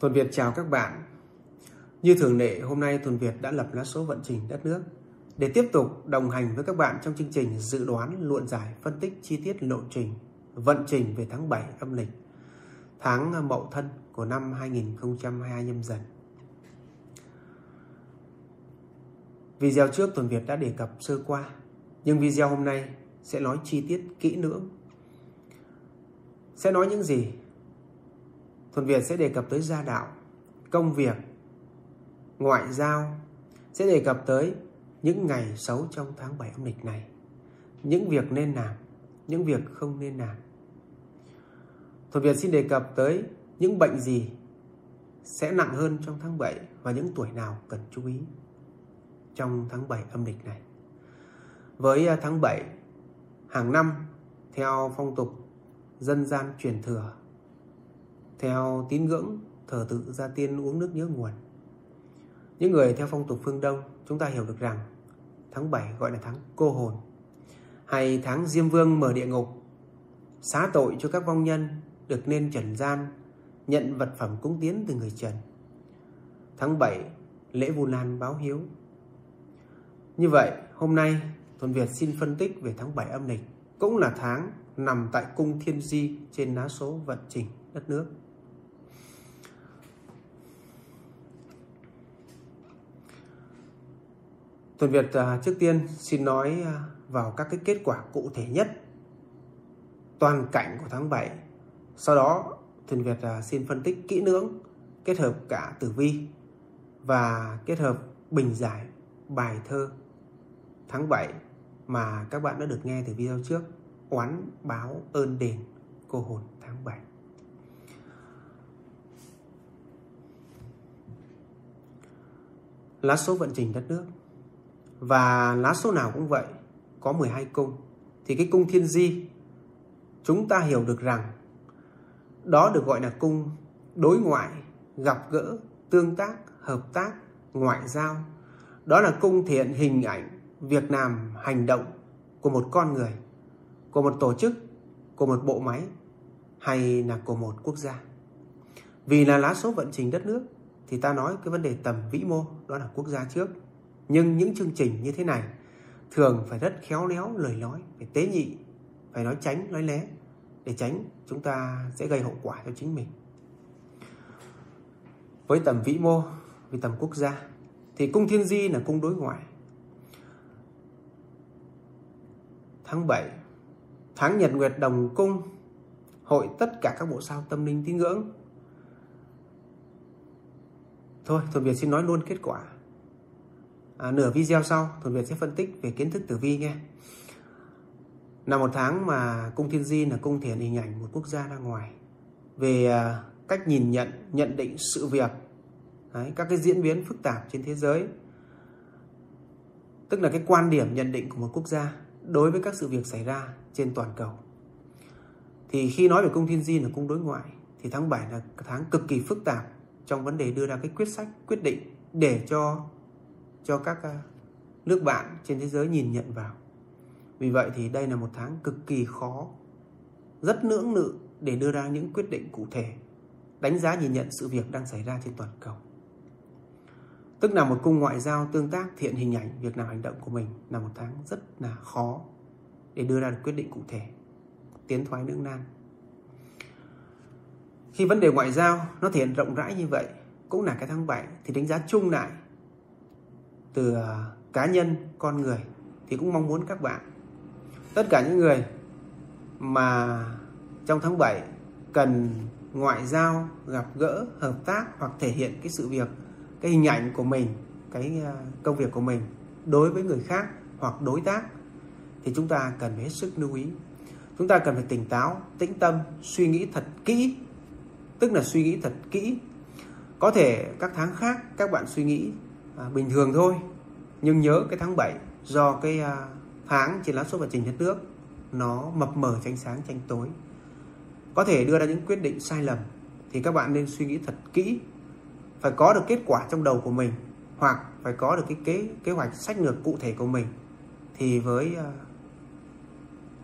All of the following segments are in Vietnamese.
Thuần Việt chào các bạn. Như thường lệ, hôm nay Thuần Việt đã lập lá số vận trình đất nước để tiếp tục đồng hành với các bạn trong chương trình dự đoán, luận giải, phân tích chi tiết lộ trình, vận trình về tháng 7 âm lịch, tháng Mậu Thân của năm 2022 nhâm dần. Video trước Thuần Việt đã đề cập sơ qua, nhưng video hôm nay sẽ nói chi tiết kỹ lưỡng. Sẽ nói những gì Thuần Việt sẽ đề cập tới gia đạo, công việc, ngoại giao, sẽ đề cập tới những ngày xấu trong tháng 7 âm lịch này, những việc nên làm, những việc không nên làm. Thuần Việt xin đề cập tới những bệnh gì sẽ nặng hơn trong tháng 7 và những tuổi nào cần chú ý trong tháng 7 âm lịch này. Với à, tháng 7 hàng năm theo phong tục dân gian truyền thừa theo tín ngưỡng thờ tự gia tiên uống nước nhớ nguồn. Những người theo phong tục phương Đông, chúng ta hiểu được rằng tháng 7 gọi là tháng cô hồn, hay tháng Diêm Vương mở địa ngục, xá tội cho các vong nhân được nên trần gian, nhận vật phẩm cúng tiến từ người trần. Tháng 7, lễ Vu Lan báo hiếu. Như vậy, hôm nay Thuần Việt xin phân tích về tháng 7 âm lịch, cũng là tháng nằm tại cung Thiên Di trên lá số vận trình đất nước. Tuần Việt à, trước tiên xin nói à, vào các cái kết quả cụ thể nhất, toàn cảnh của tháng 7. Sau đó, Tuần Việt à, xin phân tích kỹ lưỡng, kết hợp cả tử vi và kết hợp bình giải bài thơ tháng 7 mà các bạn đã được nghe từ video trước, oán báo ơn đền, cô hồn tháng 7. Lá số vận trình đất nước và lá số nào cũng vậy, có 12 cung. Thì cái cung thiên di, chúng ta hiểu được rằng đó được gọi là cung đối ngoại, gặp gỡ, tương tác, hợp tác, ngoại giao. Đó là cung thể hiện hình ảnh, việc làm, hành động của một con người, của một tổ chức, của một bộ máy hay là của một quốc gia. Vì là lá số vận trình đất nước thì ta nói cái vấn đề tầm vĩ mô đó là quốc gia trước nhưng những chương trình như thế này thường phải rất khéo léo lời nói, phải tế nhị, phải nói tránh, nói lé để tránh chúng ta sẽ gây hậu quả cho chính mình. Với tầm vĩ mô, với tầm quốc gia thì cung thiên di là cung đối ngoại. Tháng 7, tháng nhật nguyệt đồng cung hội tất cả các bộ sao tâm linh tín ngưỡng. Thôi, Thuần Việt xin nói luôn kết quả à, nửa video sau Thuần Việt sẽ phân tích về kiến thức tử vi nghe là một tháng mà cung thiên di là cung thể hiện hình ảnh một quốc gia ra ngoài. Về à, cách nhìn nhận nhận định sự việc Đấy, các cái diễn biến phức tạp trên thế giới. Tức là cái quan điểm nhận định của một quốc gia đối với các sự việc xảy ra trên toàn cầu. Thì khi nói về cung thiên di là cung đối ngoại thì tháng 7 là tháng cực kỳ phức tạp trong vấn đề đưa ra cái quyết sách quyết định để cho cho các ờ, nước bạn trên thế giới nhìn nhận vào. Vì vậy thì đây là một tháng cực kỳ khó, rất lưỡng lự để đưa ra những quyết định cụ thể, đánh giá nhìn nhận sự việc đang xảy ra trên toàn cầu. Tức là một cung ngoại giao tương tác thiện hình ảnh việc làm hành động của mình là một tháng rất là khó để đưa ra được quyết định cụ thể, tiến thoái nước nan. Khi vấn đề ngoại giao nó thể hiện rộng rãi như vậy, cũng là cái tháng 7 thì đánh giá chung lại từ à, cá nhân, con người thì cũng mong muốn các bạn. Tất cả những người mà trong tháng 7 cần ngoại giao, gặp gỡ, hợp tác hoặc thể hiện cái sự việc, cái hình ảnh của mình, cái à, công việc của mình đối với người khác hoặc đối tác thì chúng ta cần phải hết sức lưu ý. Chúng ta cần phải tỉnh táo, tĩnh tâm, suy nghĩ thật kỹ. Tức là suy nghĩ thật kỹ. Có thể các tháng khác các bạn suy nghĩ à, bình thường thôi nhưng nhớ cái tháng 7 do cái à, tháng trên lá số vận trình đất nước nó mập mờ tranh sáng tranh tối. Có thể đưa ra những quyết định sai lầm thì các bạn nên suy nghĩ thật kỹ phải có được kết quả trong đầu của mình hoặc phải có được cái kế kế hoạch sách lược cụ thể của mình thì với uh,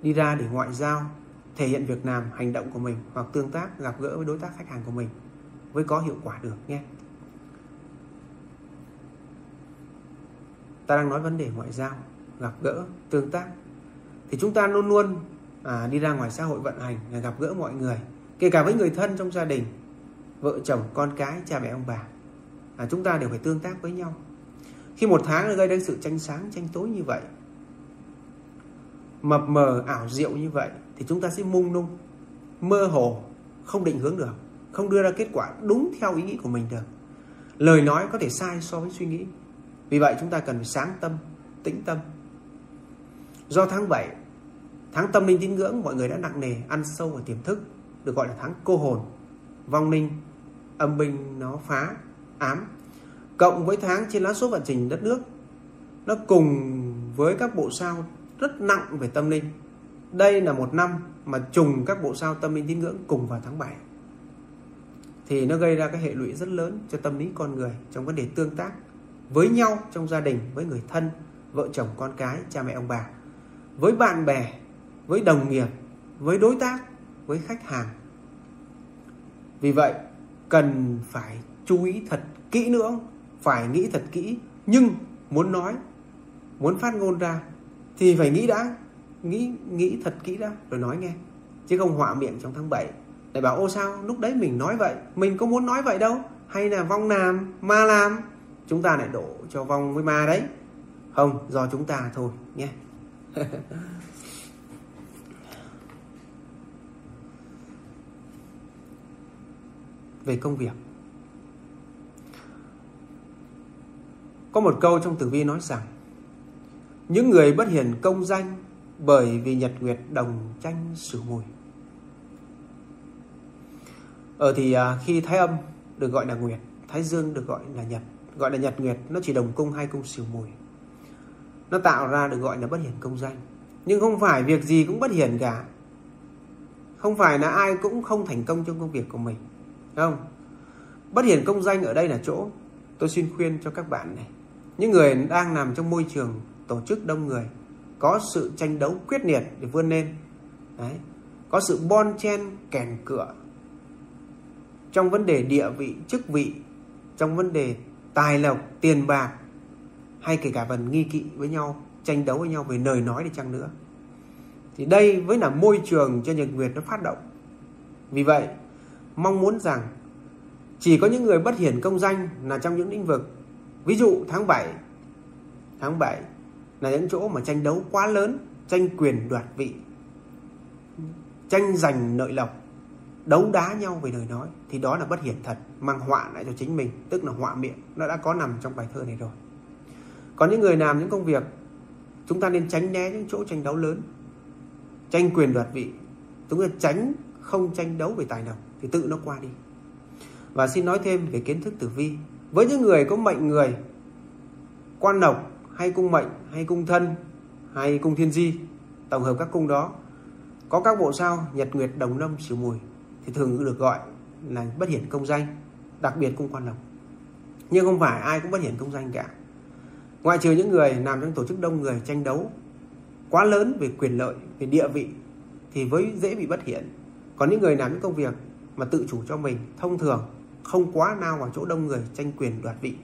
đi ra để ngoại giao thể hiện việc làm hành động của mình hoặc tương tác gặp gỡ với đối tác khách hàng của mình mới có hiệu quả được nhé. Ta đang nói vấn đề ngoại giao gặp gỡ tương tác. Thì chúng ta luôn luôn à, đi ra ngoài xã hội vận hành là gặp gỡ mọi người kể cả với người thân trong gia đình vợ chồng con cái cha mẹ ông bà. À, chúng ta đều phải tương tác với nhau. Khi một tháng gây đến sự tranh sáng tranh tối như vậy mập mờ ảo diệu như vậy thì chúng ta sẽ mung nung mơ hồ không định hướng được không đưa ra kết quả đúng theo ý nghĩ của mình được. Lời nói có thể sai so với suy nghĩ vì vậy chúng ta cần phải sáng tâm, tĩnh tâm. Do tháng 7 tháng tâm linh tín ngưỡng, mọi người đã nặng nề, ăn sâu vào tiềm thức, được gọi là tháng cô hồn. Vong linh, âm binh nó phá, ám. Cộng với tháng trên lá số vận trình đất nước, nó cùng với các bộ sao rất nặng về tâm linh. Đây là một năm mà trùng các bộ sao tâm linh tín ngưỡng cùng vào tháng 7 thì nó gây ra cái hệ lụy rất lớn cho tâm lý con người trong vấn đề tương tác với nhau trong gia đình, với người thân, vợ chồng, con cái, cha mẹ, ông bà, với bạn bè, với đồng nghiệp, với đối tác, với khách hàng. Vì vậy, cần phải chú ý thật kỹ nữa, phải nghĩ thật kỹ. Nhưng muốn nói, muốn phát ngôn ra thì phải nghĩ đã, nghĩ nghĩ thật kỹ đã, rồi nói nghe. Chứ không họa miệng trong tháng 7 để bảo, ô sao, lúc đấy mình nói vậy, mình có muốn nói vậy đâu? Hay là vong làm ma làm? Chúng ta lại đổ cho vong với ma đấy. Không, do chúng ta thôi, nhé. Về công việc. Có một câu trong tử vi nói rằng, những người bất hiền công danh bởi vì nhật nguyệt đồng tranh sử mùi. Ở thì à, khi thái âm được gọi là nguyệt, thái dương được gọi là nhật gọi là nhật nguyệt, nó chỉ đồng cung hai cung xỉu mùi. Nó tạo ra được gọi là bất hiển công danh. Nhưng không phải việc gì cũng bất hiển cả. Không phải là ai cũng không thành công trong công việc của mình. Không. Bất hiển công danh ở đây là chỗ tôi xin khuyên cho các bạn này. Những người đang nằm trong môi trường tổ chức đông người, có sự tranh đấu quyết liệt để vươn lên. Đấy. Có sự bon chen, kèn cửa trong vấn đề địa vị, chức vị, trong vấn đề tài lộc, tiền bạc, hay kể cả phần nghi kỵ với nhau, tranh đấu với nhau, về lời nói đi chăng nữa. Thì đây với là môi trường cho nhật nguyệt nó phát động. Vì vậy, mong muốn rằng chỉ có những người bất hiển công danh là trong những lĩnh vực. Ví dụ tháng 7 tháng 7 là những chỗ mà tranh đấu quá lớn, tranh quyền đoạt vị, tranh giành lợi lộc đấu đá nhau về lời nói, thì đó là bất hiển thật, mang họa lại cho chính mình, tức là họa miệng, nó đã có nằm trong bài thơ này rồi. Còn những người làm những công việc, chúng ta nên tránh né những chỗ tranh đấu lớn. Tranh quyền đoạt vị, chúng ta tránh không tranh đấu về tài năng, thì tự nó qua đi. Và xin nói thêm về kiến thức tử vi. Với những người có mệnh người, quan lộc hay cung mệnh, hay cung thân, hay cung thiên di, tổng hợp các cung đó, có các bộ sao nhật nguyệt đồng năm sửu mùi thì thường được gọi là bất hiển công danh, đặc biệt cung quan lộc nhưng không phải ai cũng bất hiển công danh cả. Ngoại trừ những người nằm trong tổ chức đông người tranh đấu quá lớn về quyền lợi, về địa vị, thì với dễ bị bất hiển. Còn những người làm những công việc mà tự chủ cho mình, thông thường không quá nao vào chỗ đông người tranh quyền đoạt vị,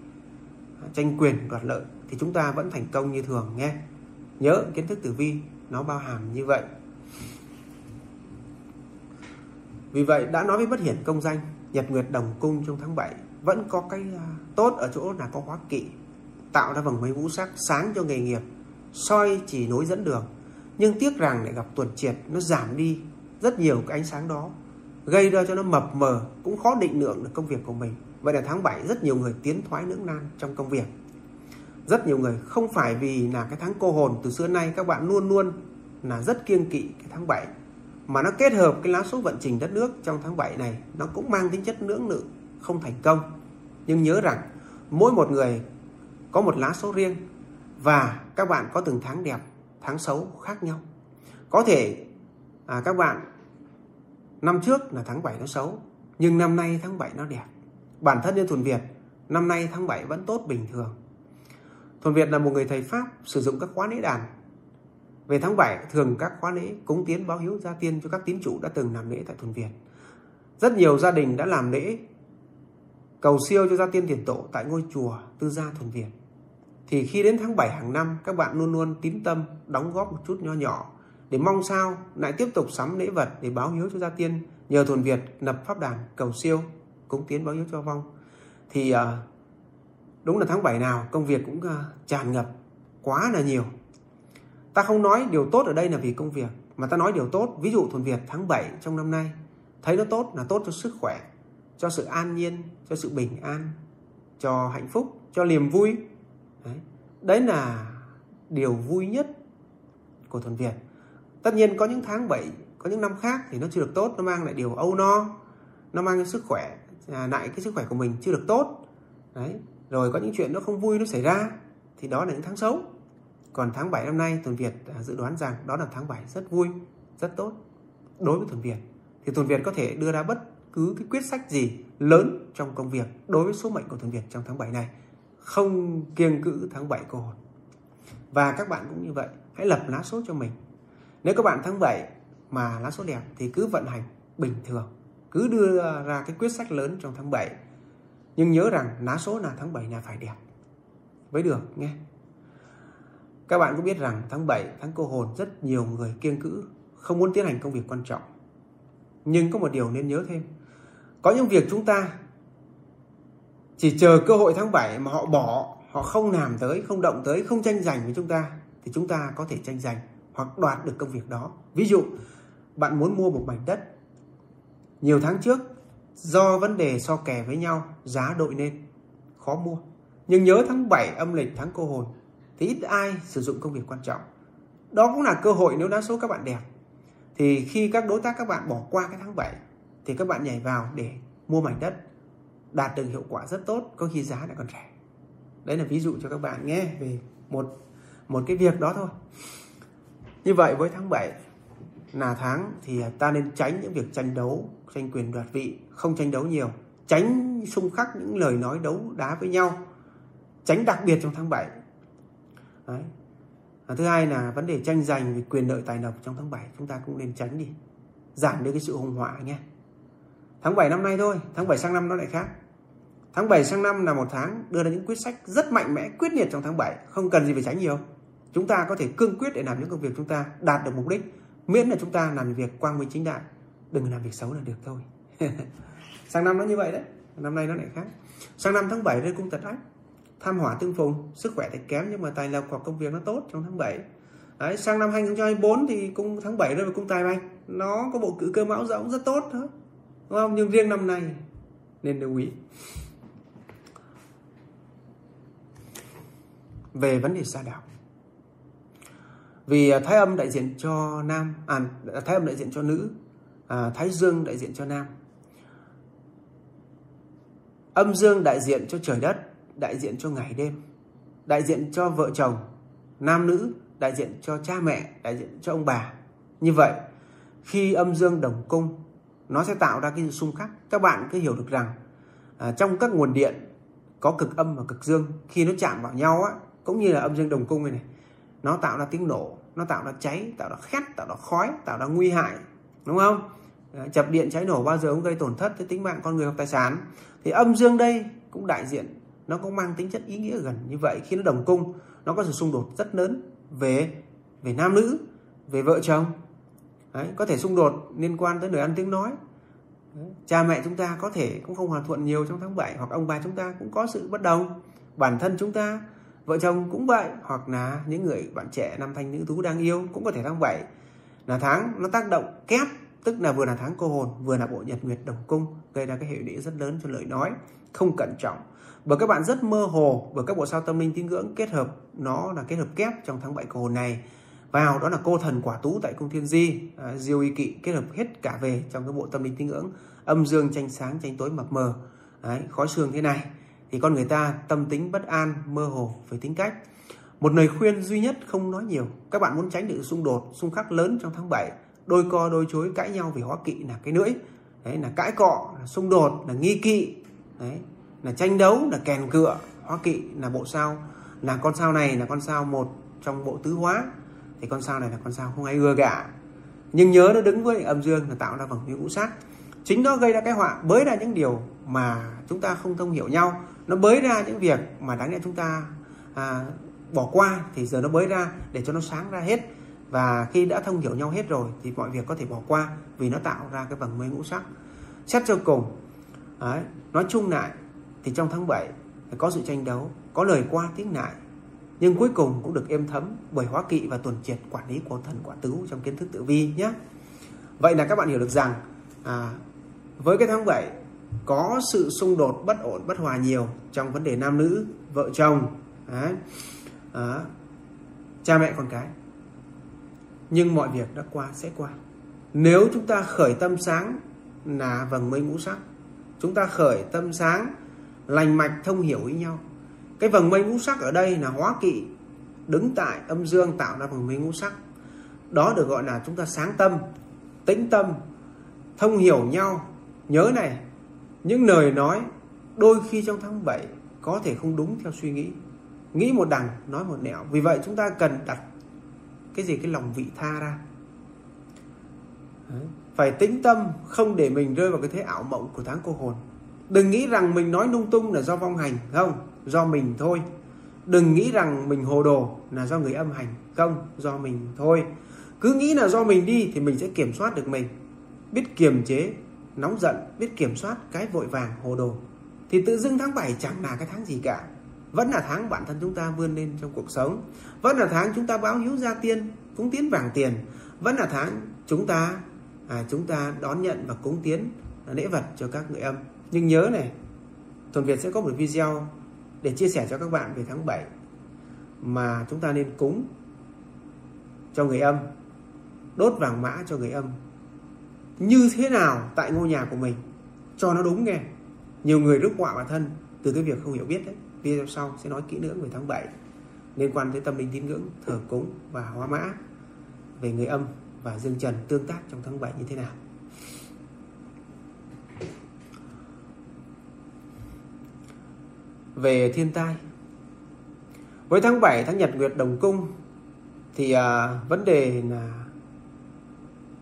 tranh quyền đoạt lợi, thì chúng ta vẫn thành công như thường nghe nhớ kiến thức tử vi nó bao hàm như vậy. Vì vậy, đã nói với bất hiển công danh, nhật nguyệt đồng cung trong tháng 7 vẫn có cái à, tốt ở chỗ là có hóa kỵ, tạo ra vầng mây ngũ sắc sáng cho nghề nghiệp, soi chỉ nối dẫn đường. Nhưng tiếc rằng lại gặp tuần triệt, nó giảm đi rất nhiều cái ánh sáng đó, gây ra cho nó mập mờ, cũng khó định lượng được công việc của mình. Vậy là tháng 7 rất nhiều người tiến thoái lưỡng nan trong công việc. Rất nhiều người, không phải vì là cái tháng cô hồn từ xưa nay, các bạn luôn luôn là rất kiêng kỵ cái tháng 7 mà nó kết hợp cái lá số vận trình đất nước trong tháng 7 này nó cũng mang tính chất lưỡng lự không thành công. Nhưng nhớ rằng mỗi một người có một lá số riêng và các bạn có từng tháng đẹp tháng xấu khác nhau. Có thể à, các bạn năm trước là tháng 7 nó xấu nhưng năm nay tháng 7 nó đẹp. Bản thân như thuần Việt năm nay tháng 7 vẫn tốt bình thường. Thuần Việt là một người thầy Pháp sử dụng các khóa lễ đàn về tháng 7 thường các khóa lễ cúng tiến báo hiếu gia tiên cho các tín chủ đã từng làm lễ tại thuần Việt rất nhiều gia đình đã làm lễ cầu siêu cho gia tiên tiền tổ tại ngôi chùa Tư Gia Thuần Việt. Thì khi đến tháng 7 hàng năm, các bạn luôn luôn tín tâm đóng góp một chút nho nhỏ để mong sao lại tiếp tục sắm lễ vật để báo hiếu cho gia tiên nhờ Thuần Việt lập pháp đàn cầu siêu cúng tiến báo hiếu cho vong. Thì ờ, đúng là tháng 7 nào công việc cũng ờ, tràn ngập quá là nhiều. Ta không nói điều tốt ở đây là vì công việc mà ta nói điều tốt, ví dụ Thuần Việt tháng 7 trong năm nay thấy nó tốt là tốt cho sức khỏe, cho sự an nhiên, cho sự bình an, cho hạnh phúc, cho niềm vui. Đấy, Đấy là điều vui nhất của Thuần Việt. Tất nhiên có những tháng 7, có những năm khác thì nó chưa được tốt, nó mang lại điều âu no, nó mang sức khỏe, à, lại cái sức khỏe của mình chưa được tốt. Đấy, rồi có những chuyện nó không vui nó xảy ra thì đó là những tháng xấu. Còn tháng 7 năm nay tuần Việt à, dự đoán rằng đó là tháng 7 rất vui, rất tốt đối với tuần Việt. Thì tuần Việt có thể đưa ra bất cứ cái quyết sách gì lớn trong công việc đối với số mệnh của tuần Việt trong tháng 7 này. Không kiêng cữ tháng 7 cô hồn. Và các bạn cũng như vậy, hãy lập lá số cho mình. Nếu các bạn tháng 7 mà lá số đẹp thì cứ vận hành bình thường, cứ đưa ra cái quyết sách lớn trong tháng 7. Nhưng nhớ rằng lá số là tháng 7 là phải đẹp. Với được nghe. Các bạn cũng biết rằng tháng 7, tháng cô hồn rất nhiều người kiêng cữ, không muốn tiến hành công việc quan trọng. Nhưng có một điều nên nhớ thêm. Có những việc chúng ta chỉ chờ cơ hội tháng 7 mà họ bỏ, họ không làm tới, không động tới, không tranh giành với chúng ta thì chúng ta có thể tranh giành hoặc đoạt được công việc đó. Ví dụ, bạn muốn mua một mảnh đất nhiều tháng trước do vấn đề so kè với nhau, giá đội lên, khó mua. Nhưng nhớ tháng 7 âm lịch tháng cô hồn thì ít ai sử dụng công việc quan trọng. Đó cũng là cơ hội nếu đa số các bạn đẹp. Thì khi các đối tác các bạn bỏ qua cái tháng 7 thì các bạn nhảy vào để mua mảnh đất đạt được hiệu quả rất tốt, có khi giá lại còn rẻ. Đấy là ví dụ cho các bạn nghe về một một cái việc đó thôi. Như vậy với tháng 7 là tháng thì ta nên tránh những việc tranh đấu, tranh quyền đoạt vị, không tranh đấu nhiều, tránh xung khắc những lời nói đấu đá với nhau. Tránh đặc biệt trong tháng 7 Đấy. Và thứ hai là vấn đề tranh giành về quyền lợi tài lộc trong tháng 7 chúng ta cũng nên tránh đi. Giảm đi cái sự hùng họa nhé. Tháng 7 năm nay thôi, tháng 7 sang năm nó lại khác. Tháng 7 sang năm là một tháng đưa ra những quyết sách rất mạnh mẽ, quyết liệt trong tháng 7, không cần gì phải tránh nhiều. Chúng ta có thể cương quyết để làm những công việc chúng ta đạt được mục đích, miễn là chúng ta làm việc quang minh chính đại, đừng làm việc xấu là được thôi. sang năm nó như vậy đấy, năm nay nó lại khác. Sang năm tháng 7 đây cung tật ách, tham hỏa tương phùng sức khỏe thì kém nhưng mà tài lộc hoặc công việc nó tốt trong tháng 7 Đấy, sang năm 2024 thì cung tháng 7 rồi vào cung tài bạch. Nó có bộ cử cơ mão rỗng rất tốt thôi đúng không? Nhưng riêng năm nay nên lưu ý. Về vấn đề xa đạo. Vì à, thái âm đại diện cho nam à thái âm đại diện cho nữ à, thái dương đại diện cho nam. Âm dương đại diện cho trời đất đại diện cho ngày đêm, đại diện cho vợ chồng, nam nữ, đại diện cho cha mẹ, đại diện cho ông bà. Như vậy, khi âm dương đồng cung, nó sẽ tạo ra cái sự xung khắc. Các bạn cứ hiểu được rằng à, trong các nguồn điện có cực âm và cực dương, khi nó chạm vào nhau á, cũng như là âm dương đồng cung này này, nó tạo ra tiếng nổ, nó tạo ra cháy, tạo ra khét, tạo ra khói, tạo ra nguy hại, đúng không? À, chập điện cháy nổ bao giờ cũng gây tổn thất tới tính mạng con người hoặc tài sản. Thì âm dương đây cũng đại diện nó cũng mang tính chất ý nghĩa gần như vậy. Khi nó đồng cung nó có sự xung đột rất lớn về về nam nữ về vợ chồng. Đấy, có thể xung đột liên quan tới lời ăn tiếng nói. Đấy, cha mẹ chúng ta có thể cũng không hòa thuận nhiều trong tháng 7 hoặc ông bà chúng ta cũng có sự bất đồng. Bản thân chúng ta vợ chồng cũng vậy hoặc là những người bạn trẻ nam thanh nữ tú đang yêu cũng có thể tháng 7 là tháng nó tác động kép tức là vừa là tháng cô hồn vừa là bộ nhật nguyệt đồng cung gây ra cái hệ lụy rất lớn cho lời nói không cẩn trọng bởi các bạn rất mơ hồ bởi các bộ sao tâm linh tín ngưỡng kết hợp nó là kết hợp kép trong tháng 7 cầu hồn này. Vào đó là cô thần quả tú tại cung thiên di. À, diêu y kỵ kết hợp hết cả về trong cái bộ tâm linh tín ngưỡng. Âm dương tranh sáng tranh tối mập mờ. Đấy, khói sương thế này. Thì con người ta tâm tính bất an mơ hồ về tính cách. Một lời khuyên duy nhất không nói nhiều. Các bạn muốn tránh được xung đột xung khắc lớn trong tháng 7 đôi co đôi chối cãi nhau vì hóa kỵ là cái lưỡi. Đấy là cãi cọ là xung đột là nghi kỵ. Đấy là tranh đấu là kèn cựa. Hóa kỵ là bộ sao. Là con sao này là con sao một trong bộ tứ hóa. Thì con sao này là con sao không ai ưa cả nhưng nhớ nó đứng với âm dương là tạo ra vầng như ngũ sát. Chính nó gây ra cái họa bới ra những điều mà chúng ta không thông hiểu nhau. Nó bới ra những việc mà đáng lẽ chúng ta à, bỏ qua. Thì giờ nó bới ra để cho nó sáng ra hết. Và khi đã thông hiểu nhau hết rồi thì mọi việc có thể bỏ qua vì nó tạo ra cái vầng mây ngũ sắc. Xét cho cùng đấy, nói chung lại thì trong tháng 7 có sự tranh đấu có lời qua tiếng lại. Nhưng cuối cùng cũng được êm thấm bởi hóa kỵ và tuần triệt quản lý của thần quả tứ trong kiến thức tự vi nhé. Vậy là các bạn hiểu được rằng à, với cái tháng 7 có sự xung đột bất ổn bất hòa nhiều trong vấn đề nam nữ vợ chồng à, à, cha mẹ con cái. Nhưng mọi việc đã qua sẽ qua. Nếu chúng ta khởi tâm sáng là vầng mây ngũ sắc. Chúng ta khởi tâm sáng lành mạch thông hiểu với nhau. Cái vầng mây ngũ sắc ở đây là hóa kỵ, đứng tại âm dương tạo ra vầng mây ngũ sắc. Đó được gọi là chúng ta sáng tâm, tĩnh tâm, thông hiểu nhau. Nhớ này, những lời nói đôi khi trong tháng 7 có thể không đúng theo suy nghĩ. Nghĩ một đằng, nói một nẻo. Vì vậy chúng ta cần đặt cái gì? Cái lòng vị tha ra. Phải tĩnh tâm, không để mình rơi vào cái thế ảo mộng của tháng cô hồn đừng nghĩ rằng mình nói lung tung là do vong hành không do mình thôi. Đừng nghĩ rằng mình hồ đồ là do người âm hành không do mình thôi. Cứ nghĩ là do mình đi thì mình sẽ kiểm soát được mình. Biết kiềm chế nóng giận biết kiểm soát cái vội vàng hồ đồ. Thì tự dưng tháng 7 chẳng là cái tháng gì cả. Vẫn là tháng bản thân chúng ta vươn lên trong cuộc sống. Vẫn là tháng chúng ta báo hiếu gia tiên cúng tiến vàng tiền. Vẫn là tháng chúng ta à, chúng ta đón nhận và cúng tiến lễ vật cho các người âm nhưng nhớ này thuần việt sẽ có một video để chia sẻ cho các bạn về tháng 7 mà chúng ta nên cúng cho người âm, đốt vàng mã cho người âm. Như thế nào tại ngôi nhà của mình, cho nó đúng nghe. Nhiều người rước họa bản thân từ cái việc không hiểu biết đấy. Video sau sẽ nói kỹ lưỡng về tháng 7 liên quan tới tâm linh tín ngưỡng, thờ cúng và hóa mã về người âm và dương trần tương tác trong tháng 7 như thế nào. Về thiên tai. Với tháng 7 tháng nhật nguyệt đồng cung thì à, vấn đề là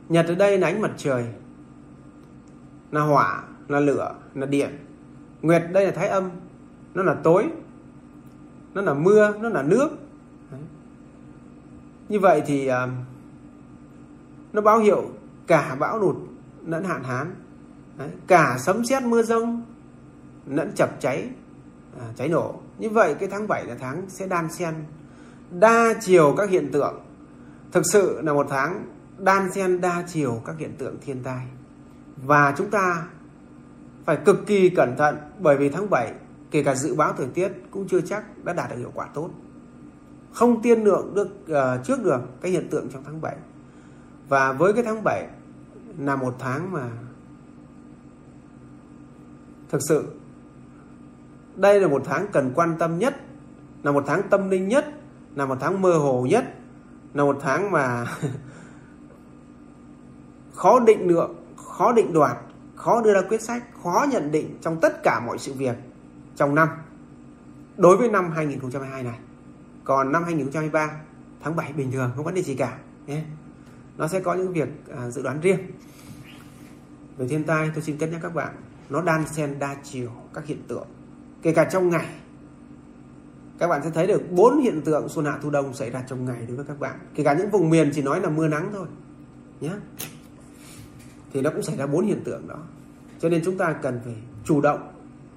nhật ở đây là ánh mặt trời là hỏa là lửa là điện. Nguyệt đây là thái âm nó là tối nó là mưa nó là nước. Đấy. như vậy thì à, nó báo hiệu cả bão lụt lẫn hạn hán. Đấy. cả sấm sét mưa rông lẫn chập cháy à, cháy nổ. Như vậy cái tháng 7 là tháng sẽ đan xen đa chiều các hiện tượng. Thực sự là một tháng đan xen đa chiều các hiện tượng thiên tai. Và chúng ta phải cực kỳ cẩn thận bởi vì tháng 7 kể cả dự báo thời tiết cũng chưa chắc đã đạt được hiệu quả tốt. Không tiên lượng được uh, trước được cái hiện tượng trong tháng 7 và với cái tháng 7 là một tháng mà thực sự đây là một tháng cần quan tâm nhất là một tháng tâm linh nhất là một tháng mơ hồ nhất là một tháng mà khó định lượng khó định đoạt khó đưa ra quyết sách khó nhận định trong tất cả mọi sự việc trong năm. Đối với năm 2022 này còn năm 2023 tháng 7 bình thường không vấn đề gì cả nhé. Nó sẽ có những việc à, dự đoán riêng. Về thiên tai tôi xin cân nhắc các bạn nó đan xen đa chiều các hiện tượng kể cả trong ngày. Các bạn sẽ thấy được bốn hiện tượng xuân hạ thu đông xảy ra trong ngày đối với các bạn. Kể cả những vùng miền chỉ nói là mưa nắng thôi nhé thì nó cũng xảy ra bốn hiện tượng đó. Cho nên chúng ta cần phải chủ động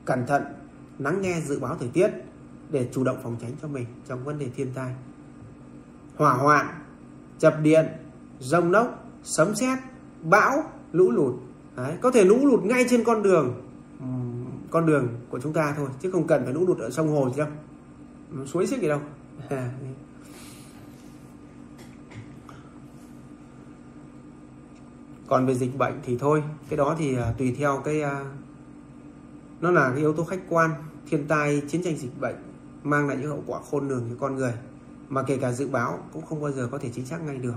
cẩn thận lắng nghe dự báo thời tiết để chủ động phòng tránh cho mình trong vấn đề thiên tai. Hỏa hoạn chập điện rông lốc sấm sét bão lũ lụt. Đấy, có thể lũ lụt ngay trên con đường con đường của chúng ta thôi, chứ không cần phải lũ lụt ở sông hồ gì đâu. Suối xích gì đâu. À, Còn về dịch bệnh thì thôi, cái đó thì à, tùy theo cái à, nó là cái yếu tố khách quan, thiên tai, chiến tranh dịch bệnh mang lại những hậu quả khôn lường cho con người, mà kể cả dự báo cũng không bao giờ có thể chính xác ngay được.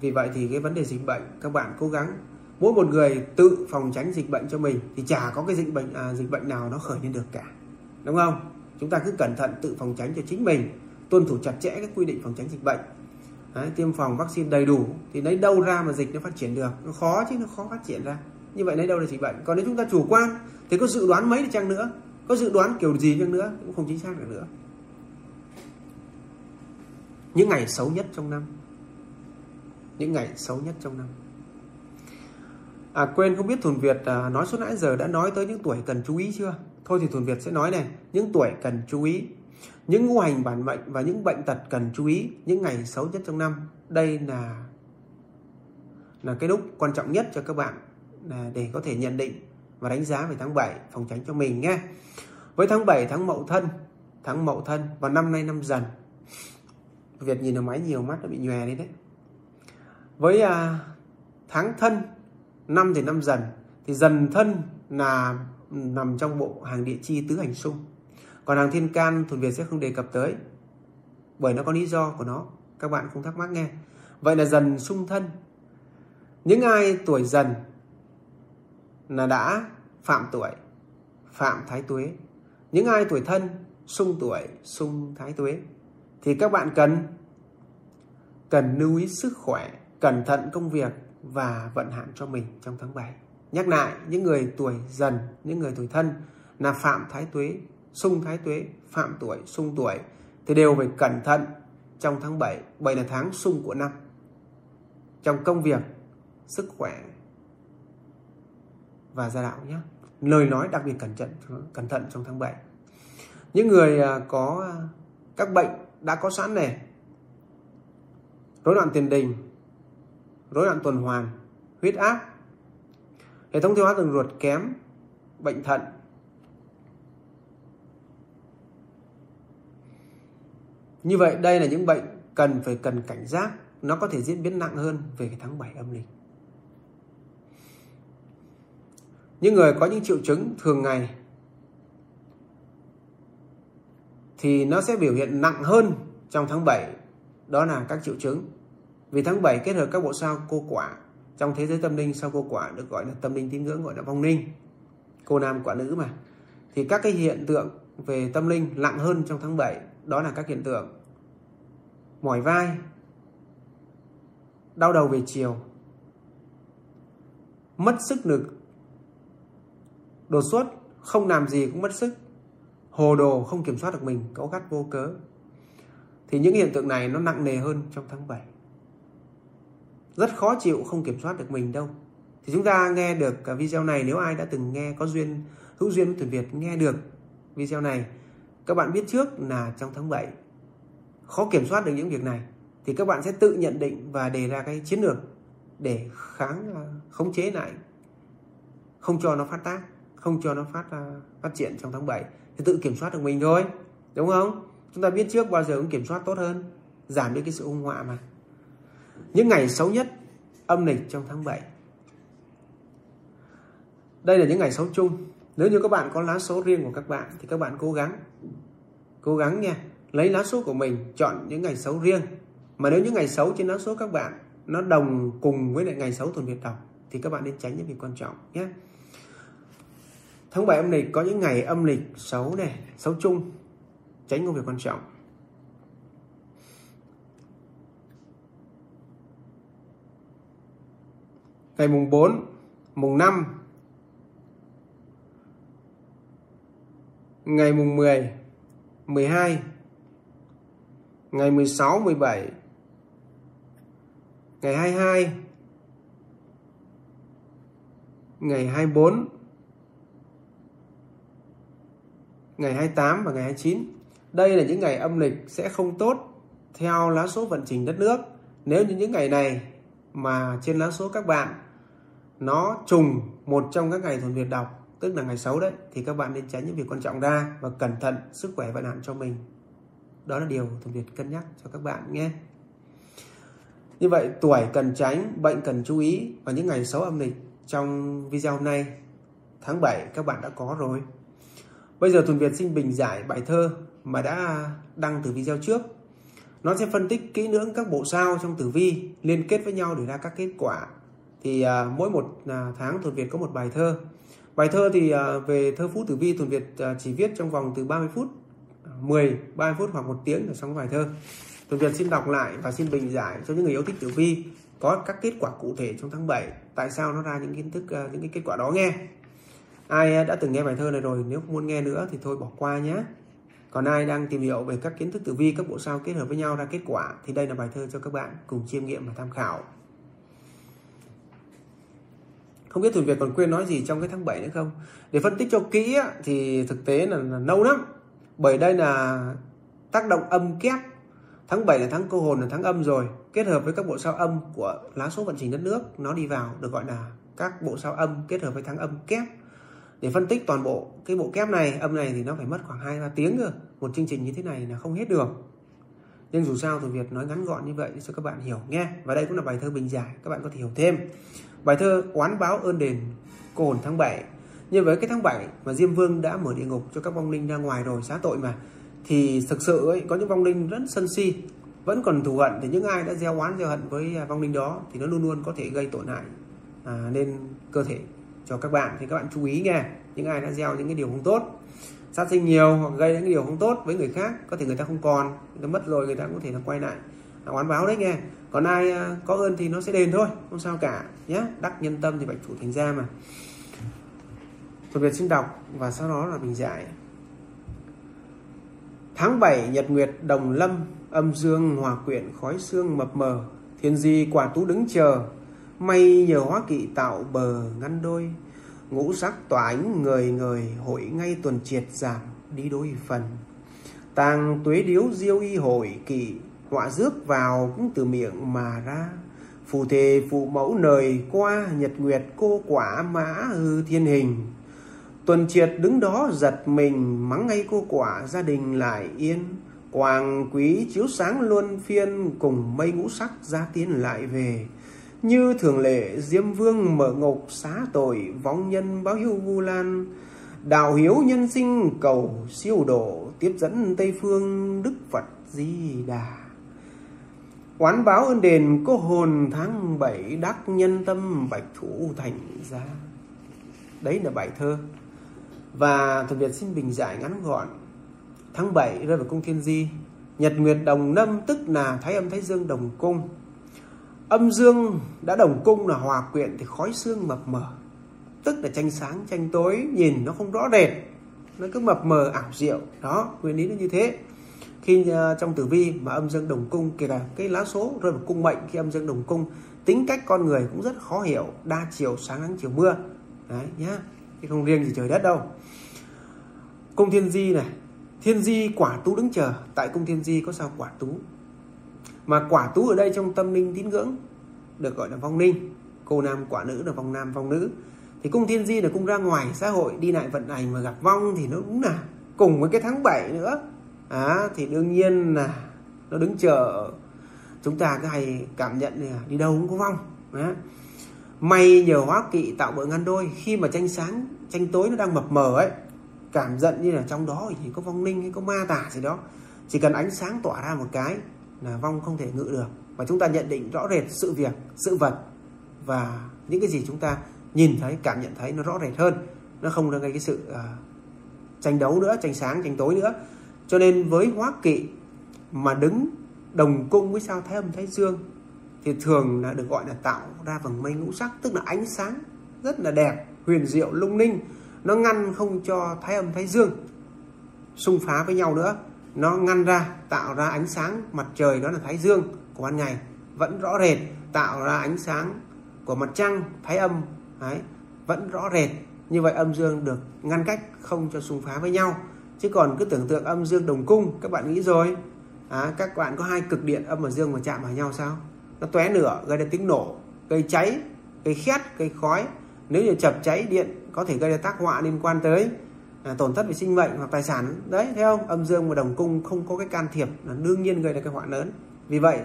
Vì vậy thì cái vấn đề dịch bệnh, các bạn cố gắng mỗi một người tự phòng tránh dịch bệnh cho mình thì chả có cái dịch bệnh à, dịch bệnh nào nó khởi lên được cả. Đúng không? Chúng ta cứ cẩn thận tự phòng tránh cho chính mình tuân thủ chặt chẽ các quy định phòng tránh dịch bệnh. Đấy, tiêm phòng vaccine đầy đủ thì lấy đâu ra mà dịch nó phát triển được? Nó khó chứ nó khó phát triển ra. Như vậy lấy đâu là dịch bệnh? Còn nếu chúng ta chủ quan thì có dự đoán mấy đi chăng nữa? Có dự đoán kiểu gì chăng nữa cũng không chính xác được nữa. Những ngày xấu nhất trong năm. Những ngày xấu nhất trong năm à quên không biết thuần việt à, nói suốt nãy giờ đã nói tới những tuổi cần chú ý chưa thôi thì thuần việt sẽ nói này những tuổi cần chú ý những ngũ hành bản mệnh và những bệnh tật cần chú ý những ngày xấu nhất trong năm đây là là cái lúc quan trọng nhất cho các bạn à, để có thể nhận định và đánh giá về tháng 7 phòng tránh cho mình nhé. Với tháng 7 tháng Mậu Thân, tháng Mậu Thân và năm nay năm Dần. Việt nhìn vào máy nhiều mắt đã bị nhòe đi đấy. Với à, tháng Thân, năm thì năm Dần thì Dần Thân là nằm trong bộ hàng địa chi tứ hành xung. Còn hàng thiên can thuần Việt sẽ không đề cập tới bởi nó có lý do của nó. Các bạn không thắc mắc nghe. Vậy là dần xung thân. Những ai tuổi dần là đã phạm tuổi, phạm thái tuế. Những ai tuổi thân, xung tuổi, xung thái tuế thì các bạn cần cần lưu ý sức khỏe, cẩn thận công việc và vận hạn cho mình trong tháng 7. Nhắc lại, những người tuổi dần, những người tuổi thân là phạm thái tuế, sung thái tuế, phạm tuổi, sung tuổi thì đều phải cẩn thận trong tháng 7. Bảy là tháng sung của năm. Trong công việc, sức khỏe và gia đạo nhé. Lời nói đặc biệt cẩn thận cẩn thận trong tháng 7. Những người à, có các bệnh đã có sẵn này. Rối loạn tiền đình, rối loạn tuần hoàn, huyết áp, hệ thống tiêu hóa đường ruột kém, bệnh thận, Như vậy đây là những bệnh cần phải cần cảnh giác, nó có thể diễn biến nặng hơn về cái tháng 7 âm lịch. Những người có những triệu chứng thường ngày thì nó sẽ biểu hiện nặng hơn trong tháng 7, đó là các triệu chứng. Vì tháng 7 kết hợp các bộ sao cô quả, trong thế giới tâm linh sao cô quả được gọi là tâm linh tín ngưỡng gọi là vong linh, cô nam quả nữ mà. Thì các cái hiện tượng về tâm linh nặng hơn trong tháng 7 đó là các hiện tượng. Mỏi vai đau đầu về chiều mất sức lực đột xuất không làm gì cũng mất sức hồ đồ không kiểm soát được mình cáu gắt vô cớ. Thì những hiện tượng này nó nặng nề hơn trong tháng 7 rất khó chịu không kiểm soát được mình đâu. Thì chúng ta nghe được à, video này nếu ai đã từng nghe, có duyên, hữu duyên với tuyển Việt nghe được video này, các bạn biết trước là trong tháng 7 khó kiểm soát được những việc này, thì các bạn sẽ tự nhận định và đề ra cái chiến lược để kháng à, khống chế lại, không cho nó phát tác, không cho nó phát à, phát triển trong tháng 7 thì tự kiểm soát được mình thôi, đúng không? Chúng ta biết trước bao giờ cũng kiểm soát tốt hơn, giảm đi cái sự hung họa mà những ngày xấu nhất, âm lịch trong tháng 7 đây là những ngày xấu chung. Nếu như các bạn có lá số riêng của các bạn, thì các bạn cố gắng cố gắng nha, lấy lá số của mình chọn những ngày xấu riêng. Mà nếu những ngày xấu trên lá số các bạn nó đồng cùng với lại ngày xấu tuần Việt đồng thì các bạn nên tránh những việc quan trọng nhé. Tháng 7 âm lịch có những ngày âm lịch xấu này, xấu chung, tránh công việc quan trọng. Ngày mùng 4 mùng 5 ngày mùng 10 12 ngày 16 17 ngày 22 ngày 24 ngày 28 và ngày 29 đây là những ngày âm lịch sẽ không tốt theo lá số vận trình đất nước. Nếu như những ngày này mà trên lá số các bạn nó trùng một trong các ngày thuần Việt đọc, tức là ngày xấu đấy, thì các bạn nên tránh những việc quan trọng ra và cẩn thận sức khỏe vận hạn cho mình. Đó là điều thuần Việt cân nhắc cho các bạn nhé. Như vậy, tuổi cần tránh, bệnh cần chú ý và những ngày xấu âm lịch trong video hôm nay, tháng 7 các bạn đã có rồi. Bây giờ thuần Việt xin bình giải bài thơ mà đã đăng từ video trước. Nó sẽ phân tích kỹ lưỡng các bộ sao trong tử vi liên kết với nhau để ra các kết quả thì à, mỗi một à, tháng thuần Việt có một bài thơ. Bài thơ thì à, về thơ phú tử vi thuần Việt à, chỉ viết trong vòng từ 30 phút à, 10 30 phút hoặc một tiếng là xong bài thơ. Thuần Việt xin đọc lại và xin bình giải cho những người yêu thích tử vi có các kết quả cụ thể trong tháng 7 tại sao nó ra những kiến thức à, những cái kết quả đó nghe. Ai đã từng nghe bài thơ này rồi nếu không muốn nghe nữa thì thôi bỏ qua nhé còn ai đang tìm hiểu về các kiến thức tử vi các bộ sao kết hợp với nhau ra kết quả thì đây là bài thơ cho các bạn cùng chiêm nghiệm và tham khảo không biết Thuần Việt còn quên nói gì trong cái tháng 7 nữa không? Để phân tích cho kỹ thì thực tế là, là lâu lắm. Bởi đây là tác động âm kép. Tháng 7 là tháng cô hồn là tháng âm rồi. Kết hợp với các bộ sao âm của lá số vận trình đất nước nó đi vào được gọi là các bộ sao âm kết hợp với tháng âm kép. Để phân tích toàn bộ cái bộ kép này âm này thì nó phải mất khoảng 2 3 tiếng cơ. Một chương trình như thế này là không hết được. Nhưng dù sao thì Việt nói ngắn gọn như vậy cho các bạn hiểu nghe và đây cũng là bài thơ bình giải các bạn có thể hiểu thêm bài thơ oán báo ơn đền cồn tháng 7 như với cái tháng 7 mà Diêm Vương đã mở địa ngục cho các vong linh ra ngoài rồi xá tội mà. Thì thực sự ấy, có những vong linh rất sân si vẫn còn thù hận thì những ai đã gieo oán gieo hận với à, vong linh đó thì nó luôn luôn có thể gây tổn hại à, lên cơ thể cho các bạn. Thì các bạn chú ý nghe những ai đã gieo những cái điều không tốt sát sinh nhiều hoặc gây những điều không tốt với người khác có thể người ta không còn người ta mất rồi người ta cũng có thể là quay lại là oán báo đấy nghe. Còn ai à, có ơn thì nó sẽ đền thôi, không sao cả nhé đắc nhân tâm thì bạch thủ thành ra mà. Thuật Việt xin đọc và sau đó là bình giải. Tháng 7 Nhật Nguyệt, Đồng Lâm, Âm dương, hòa quyện, khói xương mập mờ, Thiên di, quả tú đứng chờ. Mây nhờ hóa kỵ tạo bờ ngăn đôi. Ngũ sắc tỏa ánh người người Hội ngay tuần triệt giảm đi đôi phần. Tàng tuế điếu diêu y hội kỵ Họa rước vào cũng từ miệng mà ra. Phù thề phụ mẫu nời qua Nhật nguyệt cô quả mã hư thiên hình. Tuần triệt đứng đó giật mình, Mắng ngay cô quả gia đình lại yên. Quàng quý chiếu sáng luôn phiên, Cùng mây ngũ sắc ra tiến lại về. Như thường lệ, Diêm Vương mở ngục xá tội, Vong nhân báo hiu vu lan. Đạo hiếu nhân sinh cầu siêu độ, Tiếp dẫn Tây Phương Đức Phật Di Đà. Quán báo ơn đền có hồn tháng bảy Đắc nhân tâm bạch thủ thành ra. Đấy là bài thơ. Và Thuần Việt xin bình giải ngắn gọn. Tháng 7 rơi vào cung thiên di, Nhật Nguyệt đồng năm tức là Thái âm Thái Dương đồng cung. Âm dương đã đồng cung là hòa quyện thì khói xương mập mờ. Tức là tranh sáng, tranh tối, Nhìn nó không rõ rệt. Nó cứ mập mờ, ảo diệu. Đó, nguyên lý nó như thế khi ờ, trong tử vi mà âm dương đồng cung, kể cả cái lá số rơi vào cung mệnh khi âm dương đồng cung, tính cách con người cũng rất khó hiểu, đa chiều sáng nắng chiều mưa. Đấy nhá, chứ không riêng gì trời đất đâu. Cung thiên di này, thiên di quả tú đứng chờ, tại cung thiên di có sao quả tú? Mà quả tú ở đây trong tâm linh tín ngưỡng được gọi là vong linh, cô nam quả nữ là vong nam vong nữ. Thì cung thiên di là cung ra ngoài xã hội, đi lại vận hành mà gặp vong thì nó đúng là cùng với cái tháng 7 nữa à, thì đương nhiên là nó đứng chờ chúng ta cứ hay cảm nhận là đi đâu cũng có vong à. may nhờ hóa kỵ tạo bữa ngăn đôi khi mà tranh sáng tranh tối nó đang mập mờ ấy cảm giận như là trong đó thì có vong linh hay có ma tà gì đó. Chỉ cần ánh sáng tỏa ra một cái là vong không thể ngự được. Và chúng ta nhận định rõ rệt sự việc sự vật và những cái gì chúng ta nhìn thấy cảm nhận thấy nó rõ rệt hơn. Nó không gây cái sự uh, tranh đấu nữa tranh sáng tranh tối nữa cho nên với hóa kỵ mà đứng đồng cung với sao thái âm thái dương thì thường là được gọi là tạo ra vầng mây ngũ sắc tức là ánh sáng rất là đẹp huyền diệu lung linh. Nó ngăn không cho thái âm thái dương xung phá với nhau nữa. Nó ngăn ra tạo ra ánh sáng mặt trời đó là thái dương của ban ngày. Vẫn rõ rệt tạo ra ánh sáng của mặt trăng thái âm đấy, vẫn rõ rệt. Như vậy âm dương được ngăn cách không cho xung phá với nhau chứ còn cứ tưởng tượng âm dương đồng cung các bạn nghĩ rồi. À, các bạn có hai cực điện âm và dương mà chạm vào nhau sao? Nó tóe lửa gây ra tiếng nổ gây cháy gây khét gây khói. Nếu như chập cháy điện có thể gây ra tác họa liên quan tới à, tổn thất về sinh mệnh hoặc tài sản. Đấy thấy không? Âm dương và đồng cung không có cái can thiệp là đương nhiên gây ra cái họa lớn. Vì vậy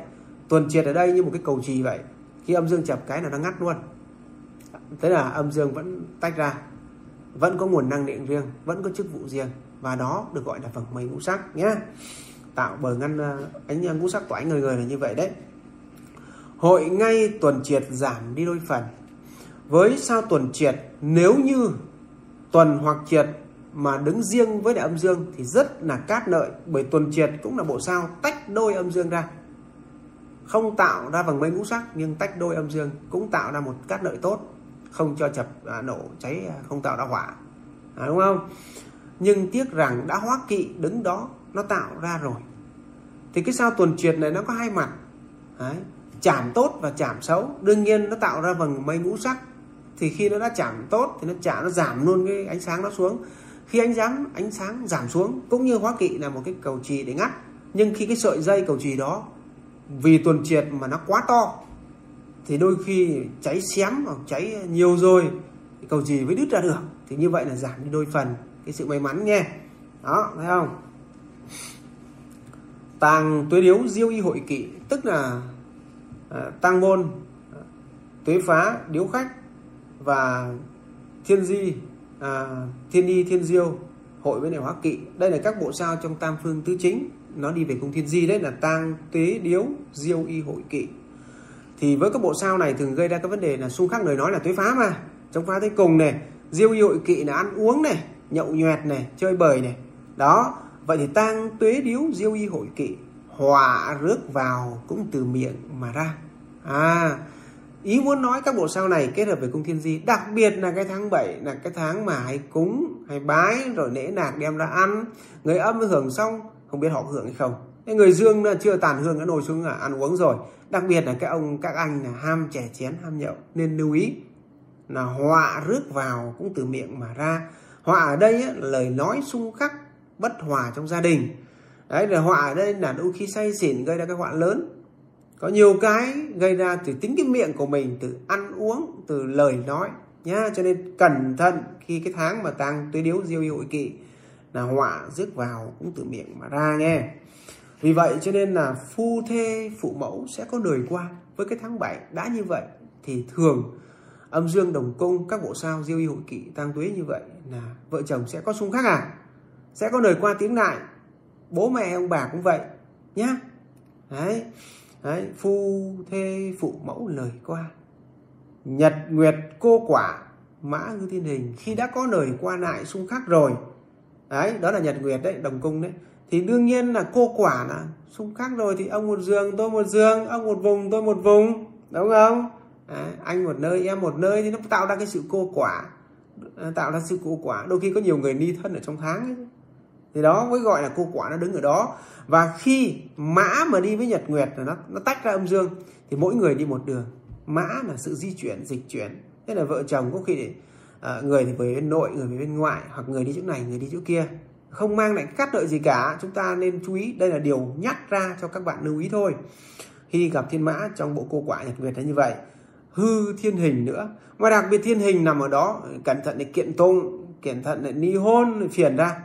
tuần triệt ở đây như một cái cầu trì vậy. Khi âm dương chập cái là nó ngắt luôn. Thế là âm dương vẫn tách ra. Vẫn có nguồn năng lượng riêng vẫn có chức vụ riêng và đó được gọi là vầng mây ngũ sắc nhé tạo bờ ngăn ờ, ánh ờ, ngũ sắc của ánh người người là như vậy đấy. Hội ngay tuần triệt giảm đi đôi phần. Với sao tuần triệt nếu như tuần hoặc triệt mà đứng riêng với đại âm dương thì rất là cát lợi bởi tuần triệt cũng là bộ sao tách đôi âm dương ra. Không tạo ra vầng mây ngũ sắc nhưng tách đôi âm dương cũng tạo ra một cát lợi tốt không cho chập à, nổ cháy à, không tạo ra hỏa. À, đúng không? Nhưng tiếc rằng đã hóa kỵ đứng đó, nó tạo ra rồi. Thì cái sao tuần triệt này nó có hai mặt. Đấy. chảm tốt và chảm xấu. Đương nhiên nó tạo ra vầng mây ngũ sắc. Thì khi nó đã chảm tốt thì nó chả, nó giảm luôn cái ánh sáng nó xuống. Khi ánh sáng ánh sáng giảm xuống, cũng như hóa kỵ là một cái cầu trì để ngắt. Nhưng khi cái sợi dây cầu trì đó, vì tuần triệt mà nó quá to, thì đôi khi cháy xém hoặc cháy nhiều rồi cầu trì mới đứt ra được. Thì như vậy là giảm đi đôi phần cái sự may mắn nha, đó thấy không? Tàng tuế điếu diêu y hội kỵ tức là à, tăng môn à, tuế phá điếu khách và thiên di à, thiên y thiên diêu hội với này hóa kỵ. Đây là các bộ sao trong tam phương tứ chính. Nó đi về cung thiên di đấy là tang tuế điếu diêu y hội kỵ. Thì với các bộ sao này thường gây ra các vấn đề là xung khắc lời nói là tuế phá mà trong phá tới cùng này diêu y hội kỵ là ăn uống này nhậu nhoẹt này, chơi bời này. Đó, vậy thì tang tuế điếu diêu y hội kỵ họa rước vào cũng từ miệng mà ra. À ý muốn nói các bộ sao này kết hợp với cung thiên di, đặc biệt là cái tháng 7 là cái tháng mà hay cúng hay bái rồi lễ nạc đem ra ăn. Người âm hưởng xong, không biết họ hưởng hay không. Cái người dương là chưa tàn hương đã nồi xuống là ăn uống rồi. Đặc biệt là các ông các anh là ham chè chén, ham nhậu, nên lưu ý là họa rước vào cũng từ miệng mà ra họa ở đây là lời nói xung khắc, bất hòa trong gia đình. Đấy là họa ở đây là đôi khi say xỉn gây ra cái họa lớn. Có nhiều cái gây ra từ tính cái miệng của mình, từ ăn uống, từ lời nói, nhá. Cho nên cẩn thận khi cái tháng mà tăng tuế điếu diêu hội kỵ là họa rước vào cũng từ miệng mà ra nghe. Vì vậy cho nên là phu thê, phụ mẫu sẽ có đời qua với cái tháng 7 đã như vậy thì thường âm dương đồng cung các bộ sao diêu y hội kỵ tăng tuế như vậy là vợ chồng sẽ có xung khắc à? Sẽ có lời qua tiếng lại. Bố mẹ ông bà cũng vậy nhá. Đấy Đấy, phu thê phụ mẫu lời qua. Nhật nguyệt cô quả mã ngư thiên hình khi đã có lời qua lại xung khắc rồi. Đấy đó là nhật nguyệt đấy đồng cung đấy. Thì đương nhiên là cô quả là xung khắc rồi thì ông một giường tôi một giường ông một vùng tôi một vùng. Đúng không? Đấy, anh một nơi em một nơi thì nó tạo ra cái sự cô quả. Ờ, tạo ra sự cô quả. Đôi khi có nhiều người ni thân ở trong tháng ấy. thì đó mới gọi là cô quả nó đứng ở đó. Và khi mã mà đi với nhật nguyệt là nó nó tách ra âm dương thì mỗi người đi một đường. Mã là sự di chuyển dịch chuyển. Thế là vợ chồng có khi để uh, người thì về bên nội người về bên ngoại hoặc người đi chỗ này người đi chỗ kia. Không mang lại cắt lợi gì cả. Chúng ta nên chú ý đây là điều nhắc ra cho các bạn lưu ý thôi. Khi gặp thiên mã trong bộ cô quả nhật nguyệt là như vậy hư thiên hình nữa. Mà đặc biệt thiên hình nằm ở đó cẩn thận để kiện tụng cẩn thận để ni hôn phiền ra.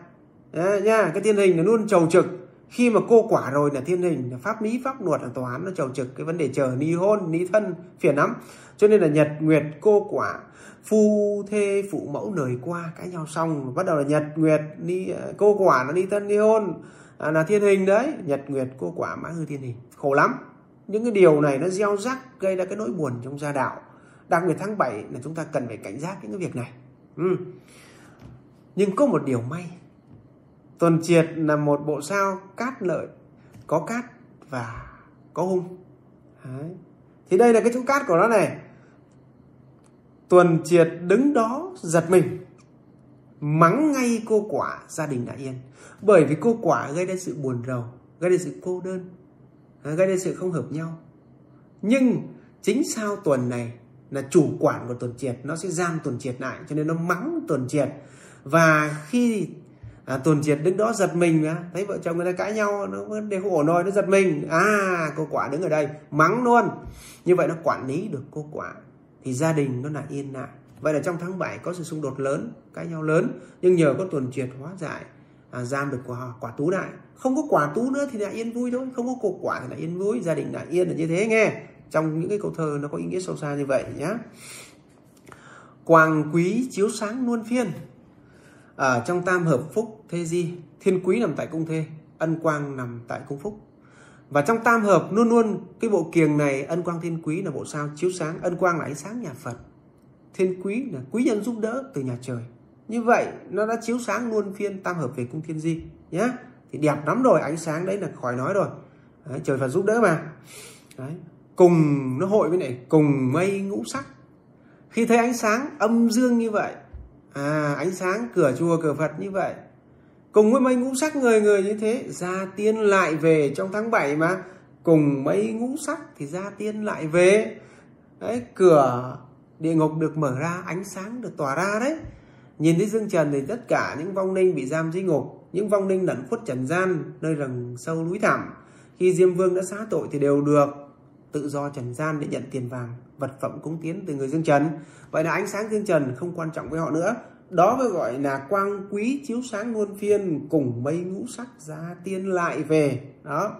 Đấy, nha cái thiên hình nó luôn trầu trực. Khi mà cô quả rồi là thiên hình là pháp lý pháp luật là tòa án nó trầu trực. Cái vấn đề chờ ni hôn ni thân phiền lắm. Cho nên là nhật nguyệt cô quả phu thê phụ mẫu đời qua cãi nhau xong. Bắt đầu là nhật nguyệt ni cô quả nó ni thân ni hôn. À, là thiên hình đấy. Nhật nguyệt cô quả mã hư thiên hình. Khổ lắm những cái điều này nó gieo rắc gây ra cái nỗi buồn trong gia đạo đặc biệt tháng 7 là chúng ta cần phải cảnh giác những cái việc này ừ. nhưng có một điều may Tuần triệt là một bộ sao cát lợi, có cát và có hung. Đấy. Thì đây là cái chữ cát của nó này. Tuần triệt đứng đó giật mình. Mắng ngay cô quả gia đình đã yên. Bởi vì cô quả gây ra sự buồn rầu, gây ra sự cô đơn, Ờ, gây ra sự không hợp nhau. Nhưng chính sao tuần này là chủ quản của tuần triệt nó sẽ giam tuần triệt lại cho nên nó mắng tuần triệt. Và khi à, tuần triệt đứng đó giật mình á thấy vợ chồng người ta cãi nhau nó vấn đề không ổn rồi nó giật mình. À cô quả đứng ở đây mắng luôn. Như vậy nó quản lý được cô quả thì gia đình nó là yên lại. Vậy là trong tháng 7 có sự xung đột lớn cãi nhau lớn nhưng nhờ có tuần triệt hóa giải à, giam được quả, quả tú lại không có quả tú nữa thì lại yên vui thôi. Không có cô quả thì lại yên vui. Gia đình lại yên là như thế nghe. Trong những cái câu thơ nó có ý nghĩa sâu xa như vậy nhá. Quang quý chiếu sáng luôn phiên. Ở trong tam hợp phúc, thế di, thiên quý nằm tại cung thê, ân quang nằm tại cung phúc. Và trong tam hợp, luôn luôn cái bộ kiềng này, ân quang, thiên quý là bộ sao chiếu sáng. Ân quang là ánh sáng nhà phật. Thiên quý là quý nhân giúp đỡ từ nhà trời. Như vậy, nó đã chiếu sáng luôn phiên tam hợp về cung thiên di nhé thì đẹp lắm rồi ánh sáng đấy là khỏi nói rồi. Đấy, trời Phật giúp đỡ mà. Đấy. cùng nó hội với này cùng mây ngũ sắc. Khi thấy ánh sáng âm dương như vậy à ánh sáng cửa chùa cửa Phật như vậy cùng với mây ngũ sắc người người như thế gia tiên lại về trong tháng 7 mà. Cùng mây ngũ sắc thì gia tiên lại về. Đấy cửa địa ngục được mở ra ánh sáng được tỏa ra đấy. Nhìn thấy dương trần thì tất cả những vong linh bị giam dưới ngục những vong linh lẩn khuất trần gian, nơi rừng sâu núi thẳm, khi diêm vương đã xá tội thì đều được tự do trần gian để nhận tiền vàng, vật phẩm cúng tiến từ người dương trần. Vậy là ánh sáng dương trần không quan trọng với họ nữa. Đó mới gọi là quang quý chiếu sáng muôn phiên cùng mây ngũ sắc giá tiên lại về. Đó.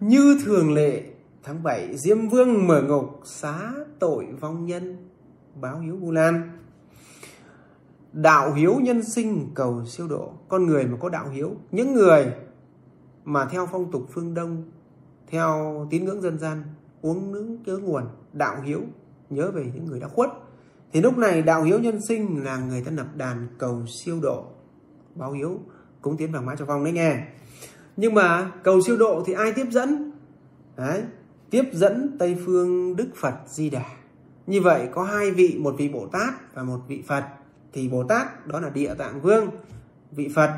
Như thường lệ, tháng 7 Diêm Vương mở ngục, xá tội vong nhân, báo hiếu Vu Lan đạo hiếu nhân sinh cầu siêu độ. Con người mà có đạo hiếu, những người mà theo phong tục phương đông, theo tín ngưỡng dân gian, uống nước, nhớ nguồn, đạo hiếu, nhớ về những người đã khuất, thì lúc này đạo hiếu nhân sinh là người ta nập đàn cầu siêu độ, báo hiếu, cúng tiến vàng mã cho phong đấy nghe. Nhưng mà cầu siêu độ thì ai tiếp dẫn? Đấy, tiếp dẫn tây phương đức phật di đà. Như vậy có hai vị, một vị bồ tát và một vị phật thì bồ tát, đó là địa tạng vương, vị phật,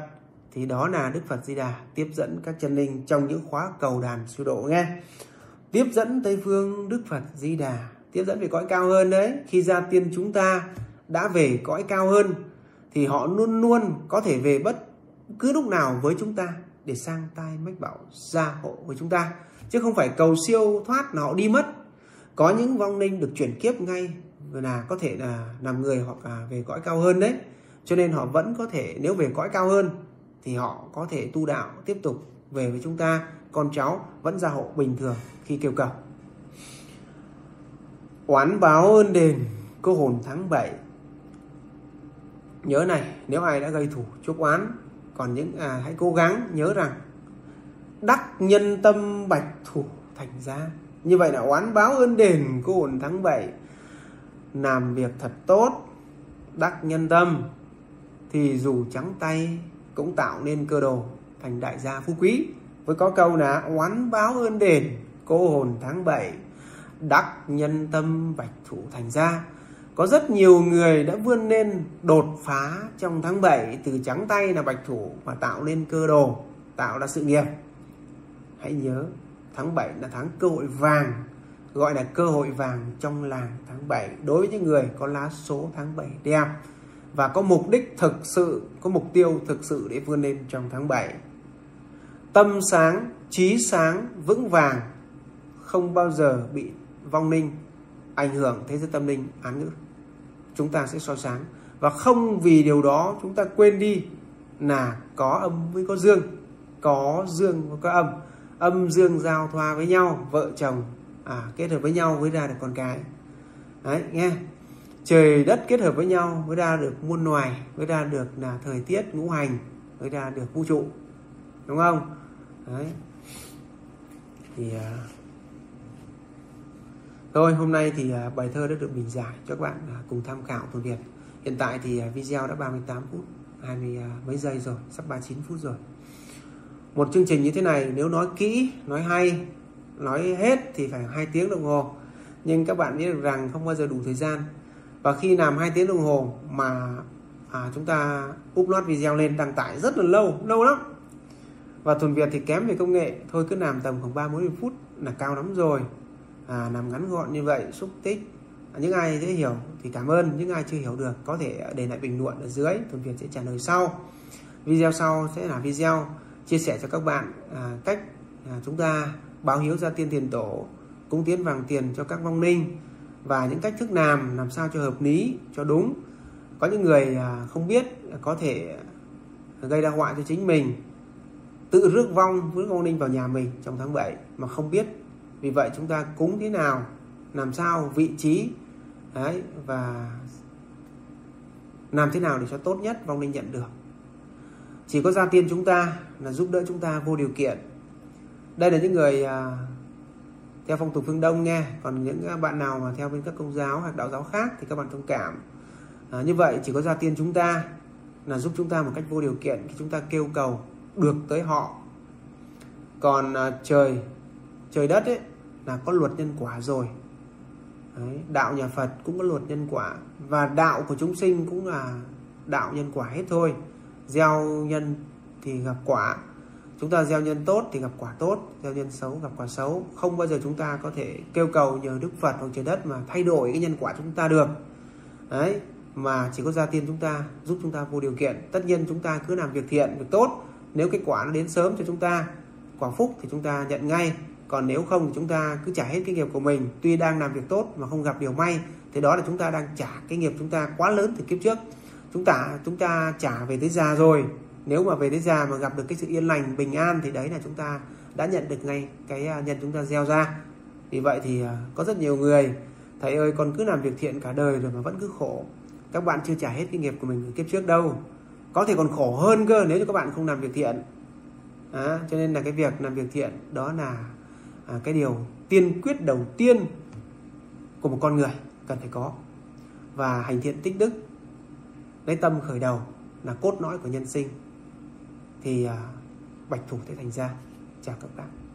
thì đó là đức phật di đà tiếp dẫn các chân linh trong những khóa cầu đàn siêu độ nghe. Tiếp dẫn tây phương đức phật di đà, tiếp dẫn về cõi cao hơn đấy. Khi gia tiên chúng ta đã về cõi cao hơn, thì họ luôn luôn có thể về bất cứ lúc nào với chúng ta để sang tai mách bảo gia hộ với chúng ta. Chứ không phải cầu siêu thoát là họ đi mất. Có những vong linh được chuyển kiếp ngay là có thể là làm người hoặc là về cõi cao hơn đấy. Cho nên họ vẫn có thể nếu về cõi cao hơn thì họ có thể tu đạo tiếp tục về với chúng ta. Con cháu vẫn gia hộ bình thường khi kêu cầu. Oán báo ơn đền cô hồn tháng 7 nhớ này nếu ai đã gây thủ chúc oán còn những à, hãy cố gắng nhớ rằng đắc nhân tâm bạch thủ thành ra như vậy là oán báo ơn đền cô hồn tháng 7 làm việc thật tốt, đắc nhân tâm, thì dù trắng tay cũng tạo nên cơ đồ thành đại gia phú quý. Với có câu là, oán báo ơn đền cô hồn tháng 7 đắc nhân tâm bạch thủ thành gia. có rất nhiều người đã vươn lên đột phá trong tháng 7 từ trắng tay là bạch thủ và tạo nên cơ đồ, tạo ra sự nghiệp. Hãy nhớ, tháng 7 là tháng cơ hội vàng gọi là cơ hội vàng trong làng tháng 7 đối với những người có lá số tháng 7 đẹp và có mục đích thực sự, có mục tiêu thực sự để vươn lên trong tháng 7 tâm sáng, trí sáng, vững vàng, không bao giờ bị vong linh ảnh hưởng thế giới tâm linh, án ngữ. Chúng ta sẽ soi sáng và không vì điều đó chúng ta quên đi là có âm với có dương. Có dương với có âm. Âm dương giao thoa với nhau, vợ chồng à, kết hợp với nhau mới ra được con cái. Đấy nghe. Trời đất kết hợp với nhau mới ra được muôn loài mới ra được là thời tiết ngũ hành mới ra được vũ trụ. Đúng không? Đấy. Thì à... thôi hôm nay thì à, bài thơ đã được bình giải cho các bạn à, cùng tham khảo tuần việt. Hiện tại thì à, video đã 38 phút 20 à, mấy giây rồi sắp 39 phút rồi. Một chương trình như thế này nếu nói kỹ nói hay nói hết thì phải hai tiếng đồng hồ. Nhưng các bạn biết được rằng không bao giờ đủ thời gian. Và khi làm hai tiếng đồng hồ mà à, chúng ta upload video lên đăng tải rất là lâu lâu lắm. Và thuần việt thì kém về công nghệ. Thôi cứ làm tầm khoảng ba mươi phút là cao lắm rồi. À, làm ngắn gọn như vậy xúc tích. À, những ai dễ hiểu thì cảm ơn. Những ai chưa hiểu được có thể để lại bình luận ở dưới. Thuần việt sẽ trả lời sau. Video sau sẽ là video chia sẻ cho các bạn à, cách à, chúng ta báo hiếu gia tiên tiền tổ, cúng tiến vàng tiền cho các vong linh và những cách thức làm làm sao cho hợp lý, cho đúng. Có những người à, không biết có thể gây ra họa cho chính mình, tự rước vong rước vong linh vào nhà mình trong tháng 7 mà không biết. Vì vậy chúng ta cúng thế nào, làm sao vị trí, đấy, và làm thế nào để cho tốt nhất vong linh nhận được. Chỉ có gia tiên chúng ta là giúp đỡ chúng ta vô điều kiện đây là những người à, theo phong tục phương đông nghe còn những à, bạn nào mà theo bên các công giáo hoặc đạo giáo khác thì các bạn thông cảm. À, như vậy chỉ có gia tiên chúng ta là giúp chúng ta một cách vô điều kiện khi chúng ta kêu cầu được tới họ. Còn à, trời trời đất ấy là có luật nhân quả rồi. Đấy, đạo nhà Phật cũng có luật nhân quả và đạo của chúng sinh cũng là đạo nhân quả hết thôi. Gieo nhân thì gặp quả chúng ta gieo nhân tốt thì gặp quả tốt gieo nhân xấu gặp quả xấu không bao giờ chúng ta có thể kêu cầu nhờ đức phật hoặc trời đất mà thay đổi cái nhân quả chúng ta được đấy mà chỉ có gia tiên chúng ta giúp chúng ta vô điều kiện tất nhiên chúng ta cứ làm việc thiện việc tốt nếu kết quả nó đến sớm cho chúng ta quả phúc thì chúng ta nhận ngay còn nếu không thì chúng ta cứ trả hết cái nghiệp của mình tuy đang làm việc tốt mà không gặp điều may thì đó là chúng ta đang trả cái nghiệp chúng ta quá lớn từ kiếp trước chúng ta chúng ta trả về tới già rồi nếu mà về đến già mà gặp được cái sự yên lành bình an thì đấy là chúng ta đã nhận được ngay cái à, nhân chúng ta gieo ra. Vì vậy thì à, có rất nhiều người thầy ơi con cứ làm việc thiện cả đời rồi mà vẫn cứ khổ. Các bạn chưa trả hết cái nghiệp của mình ở kiếp trước đâu. Có thể còn khổ hơn cơ nếu như các bạn không làm việc thiện. À, cho nên là cái việc làm việc thiện đó là à, cái điều tiên quyết đầu tiên của một con người cần phải có và hành thiện tích đức. Lấy tâm khởi đầu là cốt lõi của nhân sinh thì à, bạch thủ sẽ thành ra chào các bạn